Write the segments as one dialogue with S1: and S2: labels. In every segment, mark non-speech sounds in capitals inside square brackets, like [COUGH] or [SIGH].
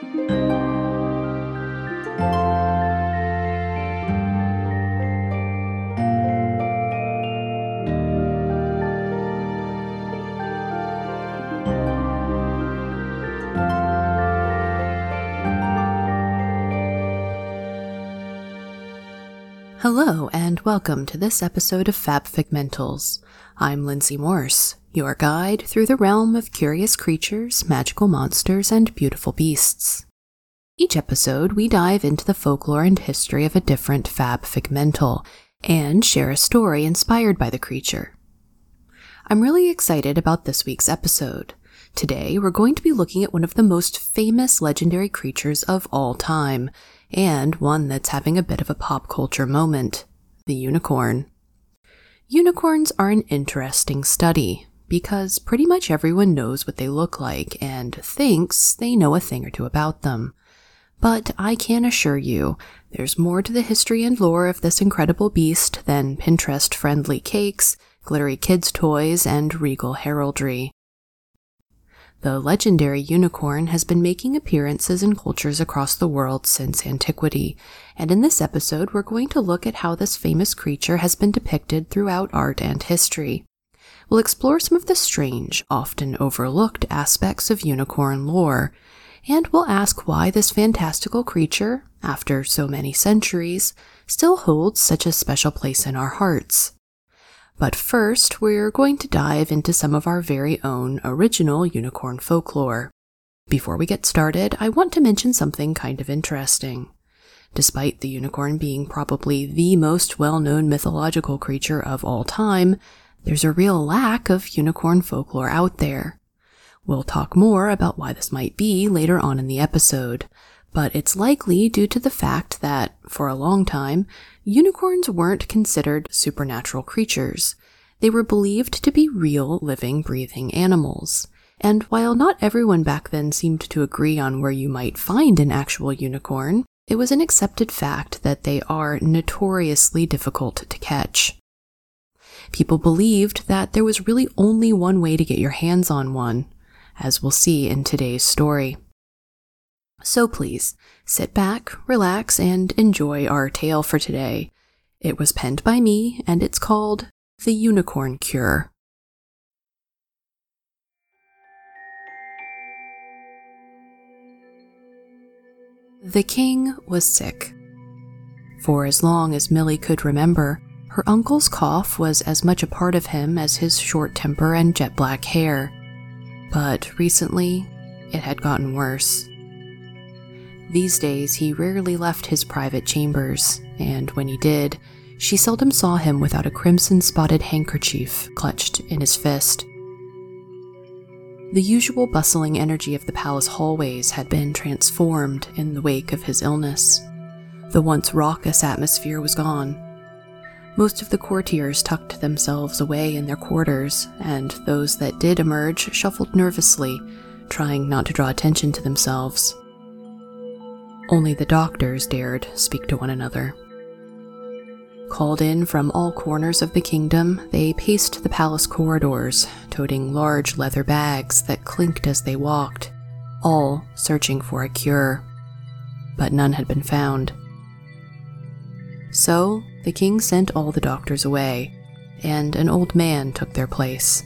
S1: Hello, and welcome to this episode of Fab Figmentals. I'm Lindsay Morse, your guide through the realm of curious creatures, magical monsters, and beautiful beasts. Each episode, we dive into the folklore and history of a different Fab Figmental and share a story inspired by the creature. I'm really excited about this week's episode. Today, we're going to be looking at one of the most famous legendary creatures of all time and one that's having a bit of a pop culture moment the unicorn. Unicorns are an interesting study because pretty much everyone knows what they look like and thinks they know a thing or two about them. But I can assure you, there's more to the history and lore of this incredible beast than Pinterest friendly cakes, glittery kids' toys, and regal heraldry. The legendary unicorn has been making appearances in cultures across the world since antiquity, and in this episode, we're going to look at how this famous creature has been depicted throughout art and history. We'll explore some of the strange, often overlooked aspects of unicorn lore, and we'll ask why this fantastical creature, after so many centuries, still holds such a special place in our hearts. But first, we're going to dive into some of our very own original unicorn folklore. Before we get started, I want to mention something kind of interesting. Despite the unicorn being probably the most well known mythological creature of all time, there's a real lack of unicorn folklore out there. We'll talk more about why this might be later on in the episode, but it's likely due to the fact that, for a long time, unicorns weren't considered supernatural creatures. They were believed to be real, living, breathing animals. And while not everyone back then seemed to agree on where you might find an actual unicorn, it was an accepted fact that they are notoriously difficult to catch. People believed that there was really only one way to get your hands on one, as we'll see in today's story. So please, sit back, relax, and enjoy our tale for today. It was penned by me, and it's called The Unicorn Cure. The king was sick. For as long as Millie could remember, her uncle's cough was as much a part of him as his short temper and jet black hair. But recently, it had gotten worse. These days, he rarely left his private chambers, and when he did, she seldom saw him without a crimson spotted handkerchief clutched in his fist. The usual bustling energy of the palace hallways had been transformed in the wake of his illness. The once raucous atmosphere was gone. Most of the courtiers tucked themselves away in their quarters, and those that did emerge shuffled nervously, trying not to draw attention to themselves. Only the doctors dared speak to one another. Called in from all corners of the kingdom, they paced the palace corridors, toting large leather bags that clinked as they walked, all searching for a cure. But none had been found. So, the king sent all the doctors away, and an old man took their place.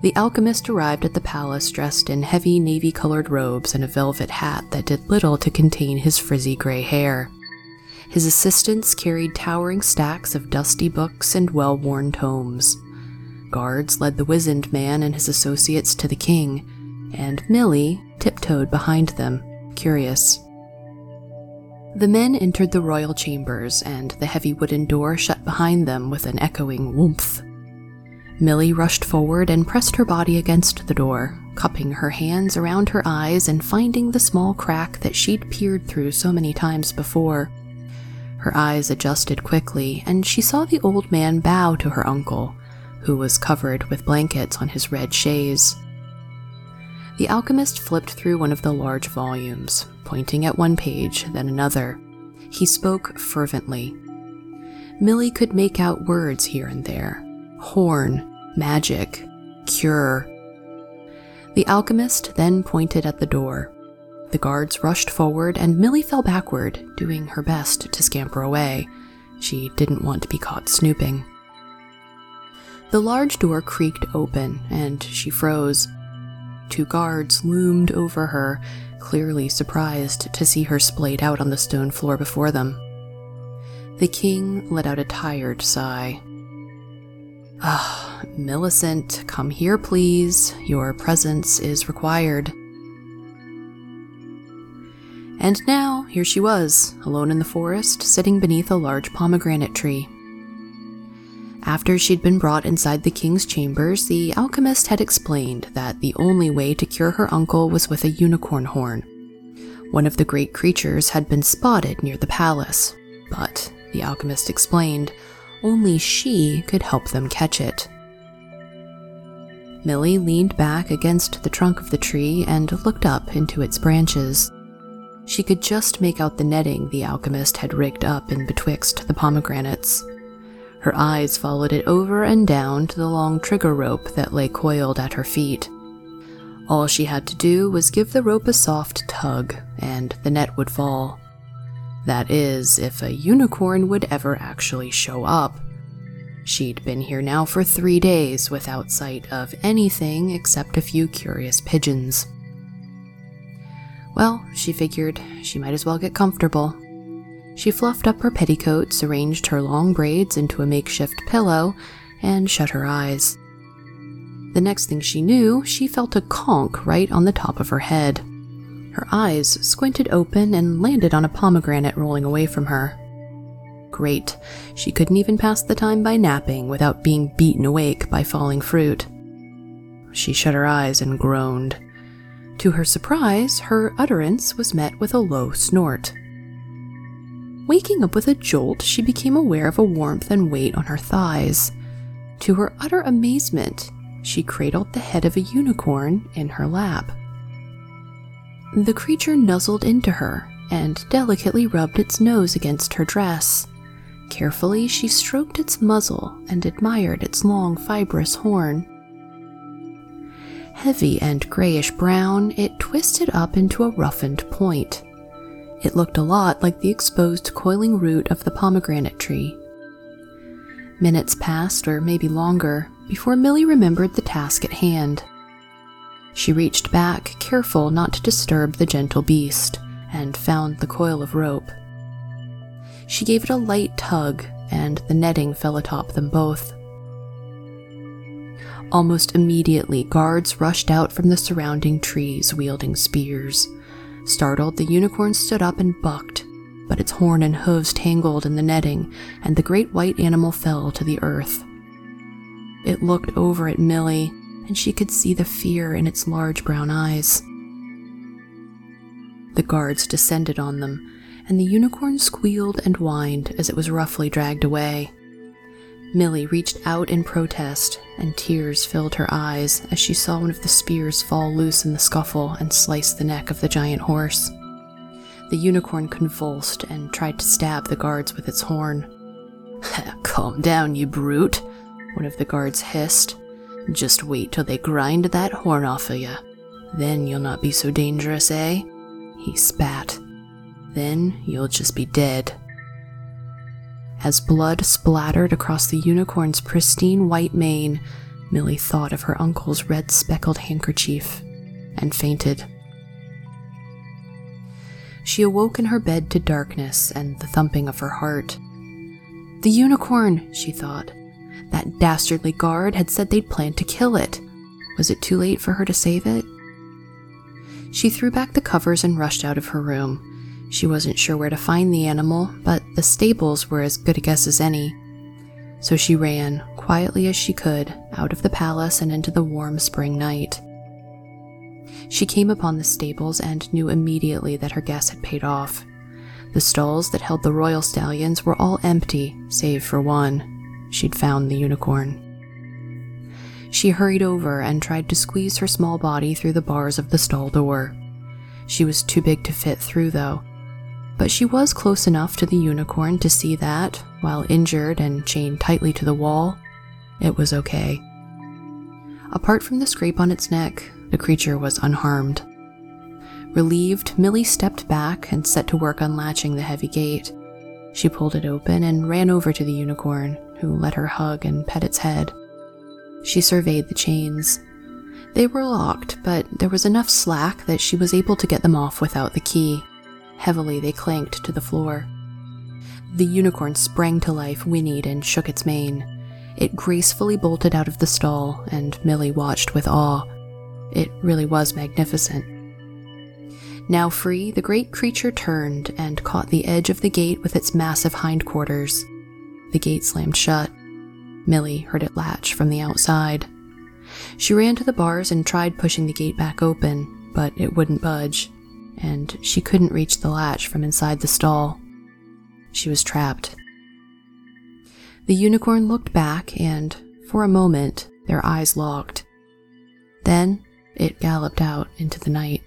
S1: The alchemist arrived at the palace dressed in heavy navy colored robes and a velvet hat that did little to contain his frizzy gray hair. His assistants carried towering stacks of dusty books and well worn tomes. Guards led the wizened man and his associates to the king, and Millie tiptoed behind them, curious. The men entered the royal chambers, and the heavy wooden door shut behind them with an echoing whoomph. Millie rushed forward and pressed her body against the door, cupping her hands around her eyes and finding the small crack that she'd peered through so many times before. Her eyes adjusted quickly, and she saw the old man bow to her uncle, who was covered with blankets on his red chaise. The alchemist flipped through one of the large volumes, pointing at one page, then another. He spoke fervently. Millie could make out words here and there horn, magic, cure. The alchemist then pointed at the door. The guards rushed forward, and Millie fell backward, doing her best to scamper away. She didn't want to be caught snooping. The large door creaked open, and she froze. Two guards loomed over her, clearly surprised to see her splayed out on the stone floor before them. The king let out a tired sigh. Ah, Millicent, come here, please. Your presence is required. And now, here she was, alone in the forest, sitting beneath a large pomegranate tree. After she'd been brought inside the king's chambers, the alchemist had explained that the only way to cure her uncle was with a unicorn horn. One of the great creatures had been spotted near the palace, but, the alchemist explained, only she could help them catch it. Millie leaned back against the trunk of the tree and looked up into its branches. She could just make out the netting the alchemist had rigged up in betwixt the pomegranates. Her eyes followed it over and down to the long trigger rope that lay coiled at her feet. All she had to do was give the rope a soft tug, and the net would fall. That is, if a unicorn would ever actually show up. She'd been here now for three days without sight of anything except a few curious pigeons. Well, she figured she might as well get comfortable. She fluffed up her petticoats, arranged her long braids into a makeshift pillow, and shut her eyes. The next thing she knew, she felt a conk right on the top of her head. Her eyes squinted open and landed on a pomegranate rolling away from her. Great, she couldn't even pass the time by napping without being beaten awake by falling fruit. She shut her eyes and groaned. To her surprise, her utterance was met with a low snort. Waking up with a jolt, she became aware of a warmth and weight on her thighs. To her utter amazement, she cradled the head of a unicorn in her lap. The creature nuzzled into her and delicately rubbed its nose against her dress. Carefully, she stroked its muzzle and admired its long, fibrous horn. Heavy and grayish brown, it twisted up into a roughened point. It looked a lot like the exposed coiling root of the pomegranate tree. Minutes passed, or maybe longer, before Millie remembered the task at hand. She reached back, careful not to disturb the gentle beast, and found the coil of rope. She gave it a light tug, and the netting fell atop them both. Almost immediately, guards rushed out from the surrounding trees wielding spears. Startled, the unicorn stood up and bucked, but its horn and hooves tangled in the netting, and the great white animal fell to the earth. It looked over at Millie, and she could see the fear in its large brown eyes. The guards descended on them, and the unicorn squealed and whined as it was roughly dragged away. Millie reached out in protest, and tears filled her eyes as she saw one of the spears fall loose in the scuffle and slice the neck of the giant horse. The unicorn convulsed and tried to stab the guards with its horn. [LAUGHS] Calm down, you brute, one of the guards hissed. Just wait till they grind that horn off of you. Then you'll not be so dangerous, eh? He spat. Then you'll just be dead. As blood splattered across the unicorn's pristine white mane, Millie thought of her uncle's red speckled handkerchief and fainted. She awoke in her bed to darkness and the thumping of her heart. The unicorn, she thought. That dastardly guard had said they'd planned to kill it. Was it too late for her to save it? She threw back the covers and rushed out of her room. She wasn't sure where to find the animal, but the stables were as good a guess as any. So she ran, quietly as she could, out of the palace and into the warm spring night. She came upon the stables and knew immediately that her guess had paid off. The stalls that held the royal stallions were all empty, save for one. She'd found the unicorn. She hurried over and tried to squeeze her small body through the bars of the stall door. She was too big to fit through, though, but she was close enough to the unicorn to see that, while injured and chained tightly to the wall, it was okay. Apart from the scrape on its neck, The creature was unharmed. Relieved, Millie stepped back and set to work unlatching the heavy gate. She pulled it open and ran over to the unicorn, who let her hug and pet its head. She surveyed the chains. They were locked, but there was enough slack that she was able to get them off without the key. Heavily, they clanked to the floor. The unicorn sprang to life, whinnied, and shook its mane. It gracefully bolted out of the stall, and Millie watched with awe. It really was magnificent. Now free, the great creature turned and caught the edge of the gate with its massive hindquarters. The gate slammed shut. Millie heard it latch from the outside. She ran to the bars and tried pushing the gate back open, but it wouldn't budge, and she couldn't reach the latch from inside the stall. She was trapped. The unicorn looked back, and for a moment, their eyes locked. Then it galloped out into the night.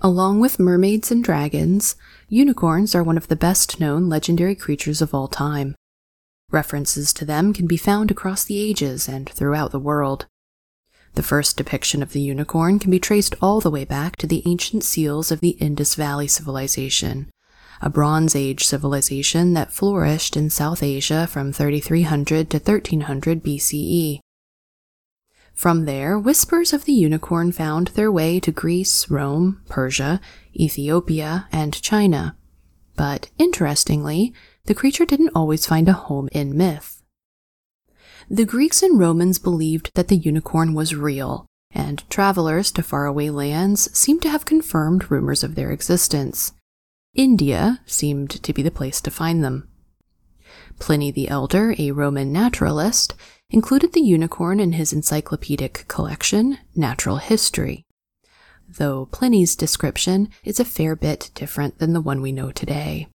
S1: Along with mermaids and dragons, unicorns are one of the best known legendary creatures of all time. References to them can be found across the ages and throughout the world. The first depiction of the unicorn can be traced all the way back to the ancient seals of the Indus Valley Civilization, a Bronze Age civilization that flourished in South Asia from 3300 to 1300 BCE. From there, whispers of the unicorn found their way to Greece, Rome, Persia, Ethiopia, and China. But interestingly, the creature didn't always find a home in myth. The Greeks and Romans believed that the unicorn was real, and travelers to faraway lands seem to have confirmed rumors of their existence. India seemed to be the place to find them. Pliny the Elder, a Roman naturalist, included the unicorn in his encyclopedic collection, Natural History, though Pliny's description is a fair bit different than the one we know today.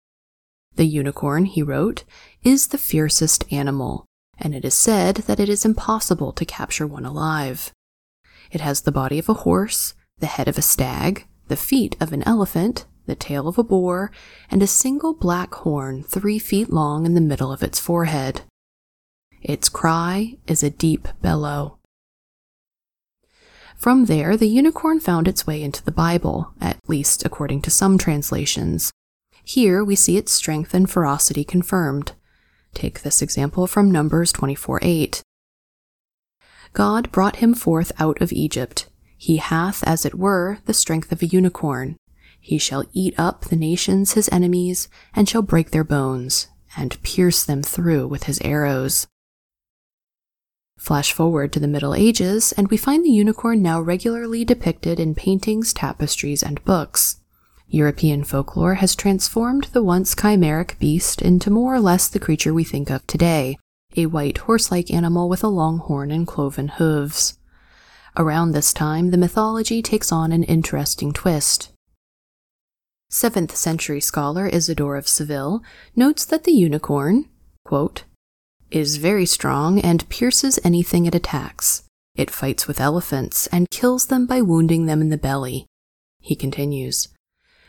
S1: The unicorn, he wrote, is the fiercest animal, and it is said that it is impossible to capture one alive. It has the body of a horse, the head of a stag, the feet of an elephant, the tail of a boar, and a single black horn three feet long in the middle of its forehead. Its cry is a deep bellow. From there, the unicorn found its way into the Bible, at least according to some translations. Here we see its strength and ferocity confirmed. Take this example from Numbers 24 8. God brought him forth out of Egypt. He hath, as it were, the strength of a unicorn. He shall eat up the nations his enemies, and shall break their bones, and pierce them through with his arrows. Flash forward to the Middle Ages, and we find the unicorn now regularly depicted in paintings, tapestries, and books. European folklore has transformed the once chimeric beast into more or less the creature we think of today a white horse like animal with a long horn and cloven hooves. Around this time, the mythology takes on an interesting twist. 7th century scholar Isidore of Seville notes that the unicorn, quote, is very strong and pierces anything it attacks. It fights with elephants and kills them by wounding them in the belly. He continues,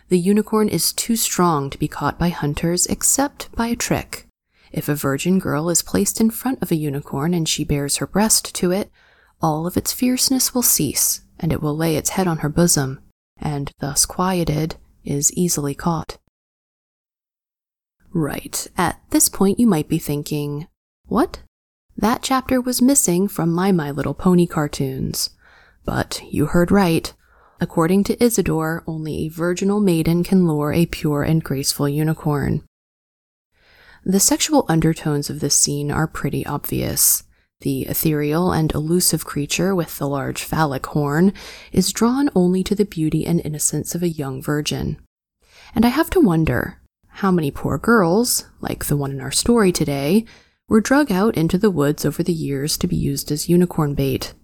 S1: The unicorn is too strong to be caught by hunters except by a trick. If a virgin girl is placed in front of a unicorn and she bares her breast to it, all of its fierceness will cease, and it will lay its head on her bosom, and thus quieted, is easily caught. Right, at this point you might be thinking, what? That chapter was missing from my My Little Pony cartoons. But you heard right. According to Isidore, only a virginal maiden can lure a pure and graceful unicorn. The sexual undertones of this scene are pretty obvious. The ethereal and elusive creature with the large phallic horn is drawn only to the beauty and innocence of a young virgin. And I have to wonder how many poor girls, like the one in our story today, were drug out into the woods over the years to be used as unicorn bait.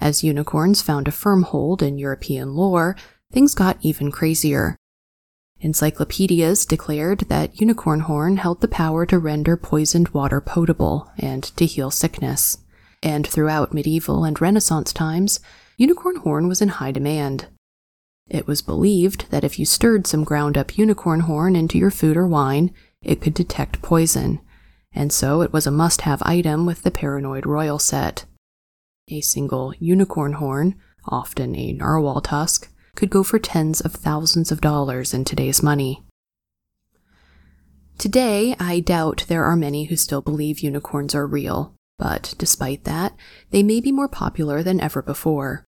S1: As unicorns found a firm hold in European lore, things got even crazier. Encyclopedias declared that unicorn horn held the power to render poisoned water potable and to heal sickness. And throughout medieval and Renaissance times, unicorn horn was in high demand. It was believed that if you stirred some ground up unicorn horn into your food or wine, it could detect poison, and so it was a must have item with the Paranoid Royal set. A single unicorn horn, often a narwhal tusk, could go for tens of thousands of dollars in today's money. Today, I doubt there are many who still believe unicorns are real, but despite that, they may be more popular than ever before.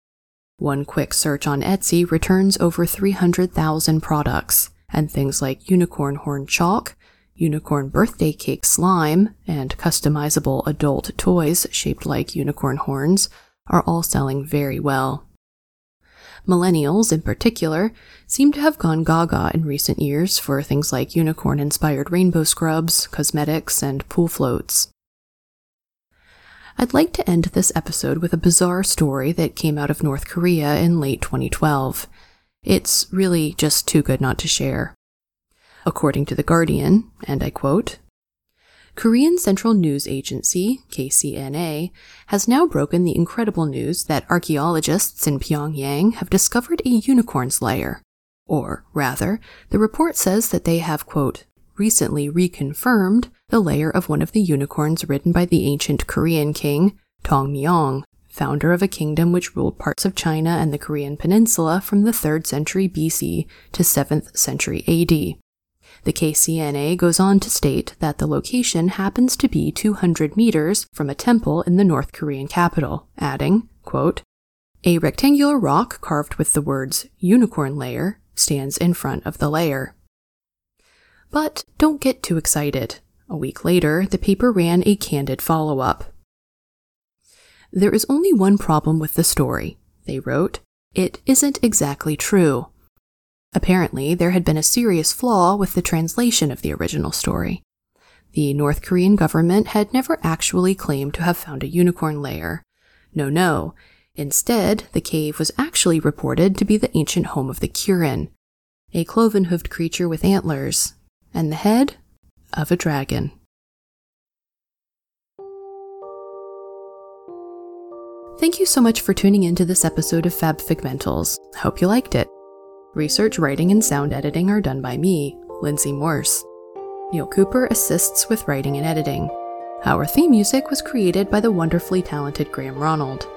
S1: One quick search on Etsy returns over 300,000 products, and things like unicorn horn chalk, unicorn birthday cake slime, and customizable adult toys shaped like unicorn horns are all selling very well. Millennials, in particular, seem to have gone gaga in recent years for things like unicorn inspired rainbow scrubs, cosmetics, and pool floats. I'd like to end this episode with a bizarre story that came out of North Korea in late 2012. It's really just too good not to share. According to The Guardian, and I quote, Korean Central News Agency, KCNA, has now broken the incredible news that archaeologists in Pyongyang have discovered a unicorn's lair. Or, rather, the report says that they have, quote, recently reconfirmed the lair of one of the unicorns ridden by the ancient Korean king, Tong Myong, founder of a kingdom which ruled parts of China and the Korean peninsula from the 3rd century BC to 7th century AD. The KCNA goes on to state that the location happens to be 200 meters from a temple in the North Korean capital, adding, quote, A rectangular rock carved with the words unicorn lair stands in front of the layer. But don't get too excited. A week later, the paper ran a candid follow up. There is only one problem with the story, they wrote. It isn't exactly true. Apparently, there had been a serious flaw with the translation of the original story. The North Korean government had never actually claimed to have found a unicorn lair. No, no. Instead, the cave was actually reported to be the ancient home of the Kirin, a cloven hoofed creature with antlers, and the head of a dragon. Thank you so much for tuning in to this episode of Fab Figmentals. Hope you liked it. Research, writing, and sound editing are done by me, Lindsay Morse. Neil Cooper assists with writing and editing. Our theme music was created by the wonderfully talented Graham Ronald.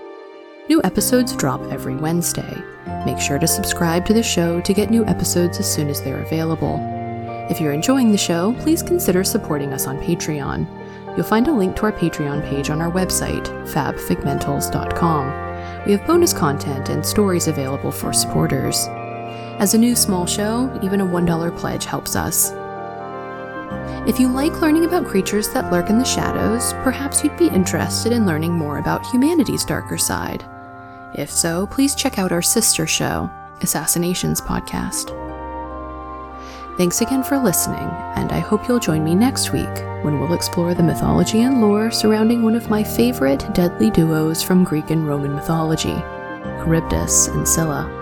S1: New episodes drop every Wednesday. Make sure to subscribe to the show to get new episodes as soon as they're available. If you're enjoying the show, please consider supporting us on Patreon. You'll find a link to our Patreon page on our website, fabfigmentals.com. We have bonus content and stories available for supporters. As a new small show, even a $1 pledge helps us. If you like learning about creatures that lurk in the shadows, perhaps you'd be interested in learning more about humanity's darker side. If so, please check out our sister show, Assassinations Podcast. Thanks again for listening, and I hope you'll join me next week when we'll explore the mythology and lore surrounding one of my favorite deadly duos from Greek and Roman mythology Charybdis and Scylla.